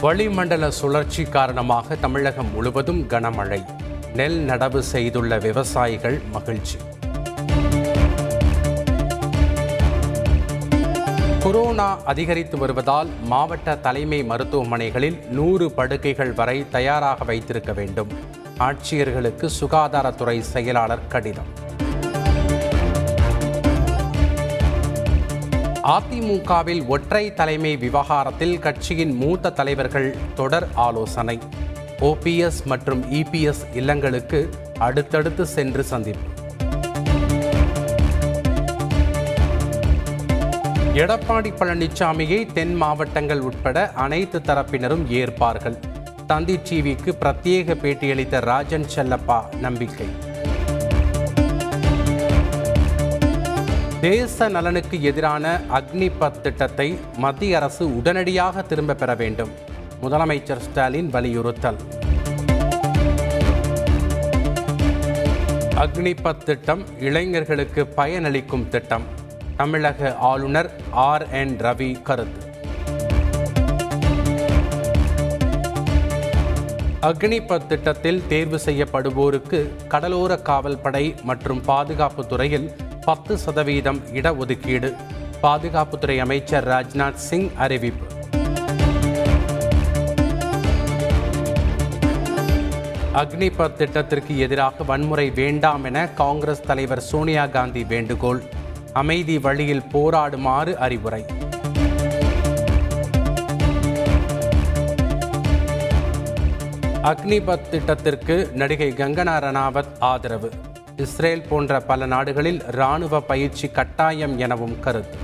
வளிமண்டல சுழற்சி காரணமாக தமிழகம் முழுவதும் கனமழை. நெல் நடவு செய்துள்ள விவசாயிகள் மகிழ்ச்சி. கொரோனா அதிகரித்து வருவதால் மாவட்ட தலைமை மருத்துவமனைகளில் நூறு படுக்கைகள் வரை தயாராக வைத்திருக்க வேண்டும். ஆட்சியர்களுக்கு சுகாதாரத்துறை செயலாளர் கடிதம். அதிமுகவில் ஒற்றை தலைமை விவகாரத்தில் கட்சியின் மூத்த தலைவர்கள் தொடர் ஆலோசனை. ஓபிஎஸ் மற்றும் இபிஎஸ் இல்லங்களுக்கு அடுத்தடுத்து சென்று சந்திப்பு. எடப்பாடி பழனிசாமியை தென் மாவட்டங்கள் உட்பட அனைத்து தரப்பினரும் ஏற்பார்கள். தந்தி டிவிக்கு பிரத்யேக பேட்டியளித்த ராஜன் செல்லப்பா நம்பிக்கை. தேச நலனுக்கு எதிரான அக்னிபத் திட்டத்தை மத்திய அரசு உடனடியாக திரும்ப பெற வேண்டும். முதலமைச்சர் ஸ்டாலின் வலியுறுத்தல். அக்னிபத் திட்டம் இளைஞர்களுக்கு பயனளிக்கும் திட்டம். தமிழக ஆளுநர் ஆர் என் ரவி கருத்து. அக்னிபத் திட்டத்தில் தேர்வு செய்யப்படுவோருக்கு கடலோர காவல்படை மற்றும் பாதுகாப்பு துறையில் பத்து சதவீதம் இடஒதுக்கீடு. பாதுகாப்புத்துறை அமைச்சர் ராஜ்நாத் சிங் அறிவிப்பு. அக்னிபத் திட்டத்திற்கு எதிராக வன்முறை வேண்டாம் என காங்கிரஸ் தலைவர் சோனியா காந்தி வேண்டுகோள். அமைதி வழியில் போராடுமாறு அறிவுரை. அக்னிபத் திட்டத்திற்கு நடிகை கங்கனா ரணாவத் ஆதரவு. இஸ்ரேல் போன்ற பல நாடுகளில் இராணுவ பயிற்சி கட்டாயம் எனவும் கருத்து.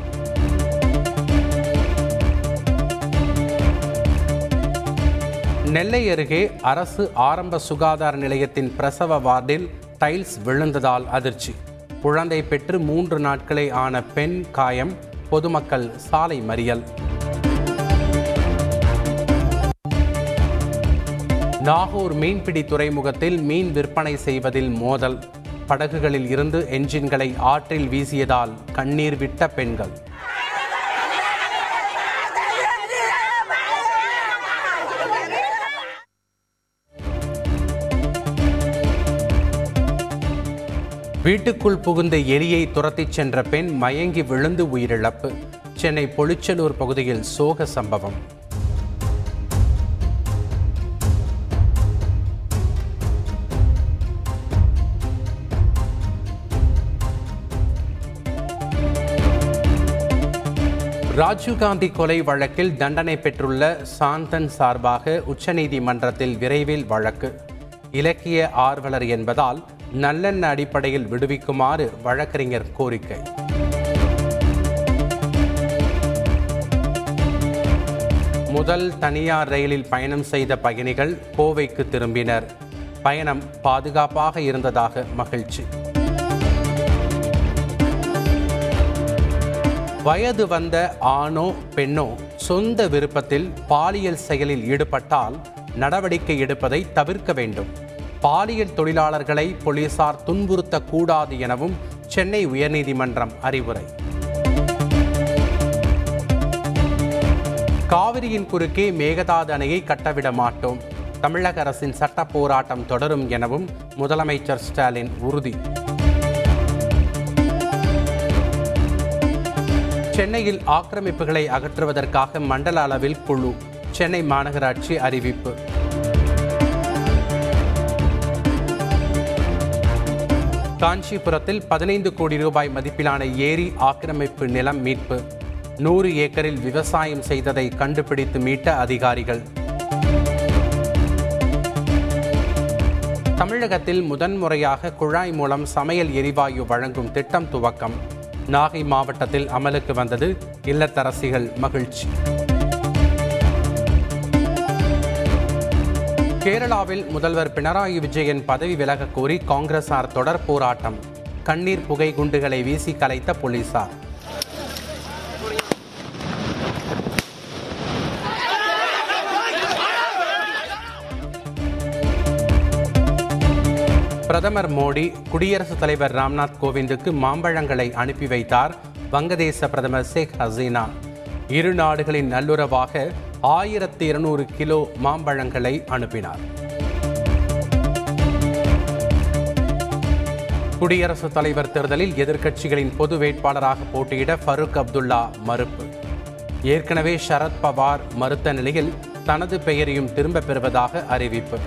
நெல்லை அருகே அரசு ஆரம்ப சுகாதார நிலையத்தின் பிரசவ வார்டில் டைல்ஸ் விழுந்ததால் அதிர்ச்சி. குழந்தை பெற்று மூன்று நாட்களே ஆன பெண் காயம் பொதுமக்கள் சாலை மறியல். நாகூர் மீன்பிடி துறைமுகத்தில் மீன் விற்பனை செய்வதில் மோதல். படகுகளில் இருந்து என்ஜின்களை ஆற்றில் வீசியதால் கண்ணீர் விட்ட பெண்கள். வீட்டுக்குள் புகுந்த எலியை துரத்திச் சென்ற பெண் மயங்கி விழுந்து உயிரிழப்பு. சென்னை பொளிச்சலூர் பகுதியில் சோக சம்பவம். ராஜீவ்காந்தி கொலை வழக்கில் தண்டனை பெற்றுள்ள சாந்தன் சார்பாக உச்சநீதிமன்றத்தில் விரைவில் வழக்கு. இலக்கிய ஆர்வலர் என்பதால் நல்லெண்ண அடிப்படையில் விடுவிக்குமாறு வழக்கறிஞர் கோரிக்கை. முதல் தனியார் ரயிலில் பயணம் செய்த பயணிகள் கோவைக்கு திரும்பினர். பயணம் பாதுகாப்பாக இருந்ததாக மகிழ்ச்சி. வயது வந்த ஆணோ பெண்ணோ சொந்த விருப்பத்தில் பாலியல் செயலில் ஈடுபட்டால் நடவடிக்கை எடுப்பதை தவிர்க்க வேண்டும். பாலியல் தொழிலாளர்களை போலீசார் துன்புறுத்தக்கூடாது எனவும் சென்னை உயர்நீதிமன்றம் அறிவுரை. காவிரியின் குறுக்கே மேகதாது அணையை கட்டவிட மாட்டோம். தமிழக அரசின் சட்ட போராட்டம் தொடரும் எனவும் முதலமைச்சர் ஸ்டாலின் உறுதி. சென்னையில் ஆக்கிரமிப்புகளை அகற்றுவதற்காக மண்டல அளவில் குழு சென்னை மாநகராட்சி அறிவிப்பு. காஞ்சிபுரத்தில் பதினைந்து கோடி ரூபாய் மதிப்பிலான ஏரி ஆக்கிரமிப்பு நிலம் மீட்பு. நூறு ஏக்கரில் விவசாயம் செய்ததை கண்டுபிடித்து மீட்ட அதிகாரிகள். தமிழகத்தில் முதன்முறையாக குழாய் மூலம் சமையல் எரிவாயு வழங்கும் திட்டம் துவக்கம். நாகை மாவட்டத்தில் அமலுக்கு வந்தது இல்லத்தரசிகள் மகிழ்ச்சி. கேரளாவில் முதல்வர் பினராயி விஜயன் பதவி விலகக் கோரி காங்கிரசார் தொடர் போராட்டம். கண்ணீர் புகை குண்டுகளை வீசி கலைத்த போலீசார். பிரதமர் மோடி குடியரசுத் தலைவர் ராம்நாத் கோவிந்துக்கு மாம்பழங்களை அனுப்பி வைத்தார் வங்கதேச பிரதமர் ஷேக் ஹசீனா. இரு நாடுகளின் நல்லுறவாக ஆயிரத்தி இருநூறு கிலோ மாம்பழங்களை அனுப்பினார். குடியரசுத் தலைவர் தேர்தலில் எதிர்க்கட்சிகளின் பொது வேட்பாளராக போட்டியிட ஃபருக் அப்துல்லா மறுப்பு. ஏற்கனவே சரத்பவார் மறுத்த நிலையில் தனது பெயரையும் திரும்பப் பெறுவதாக அறிவிப்பு.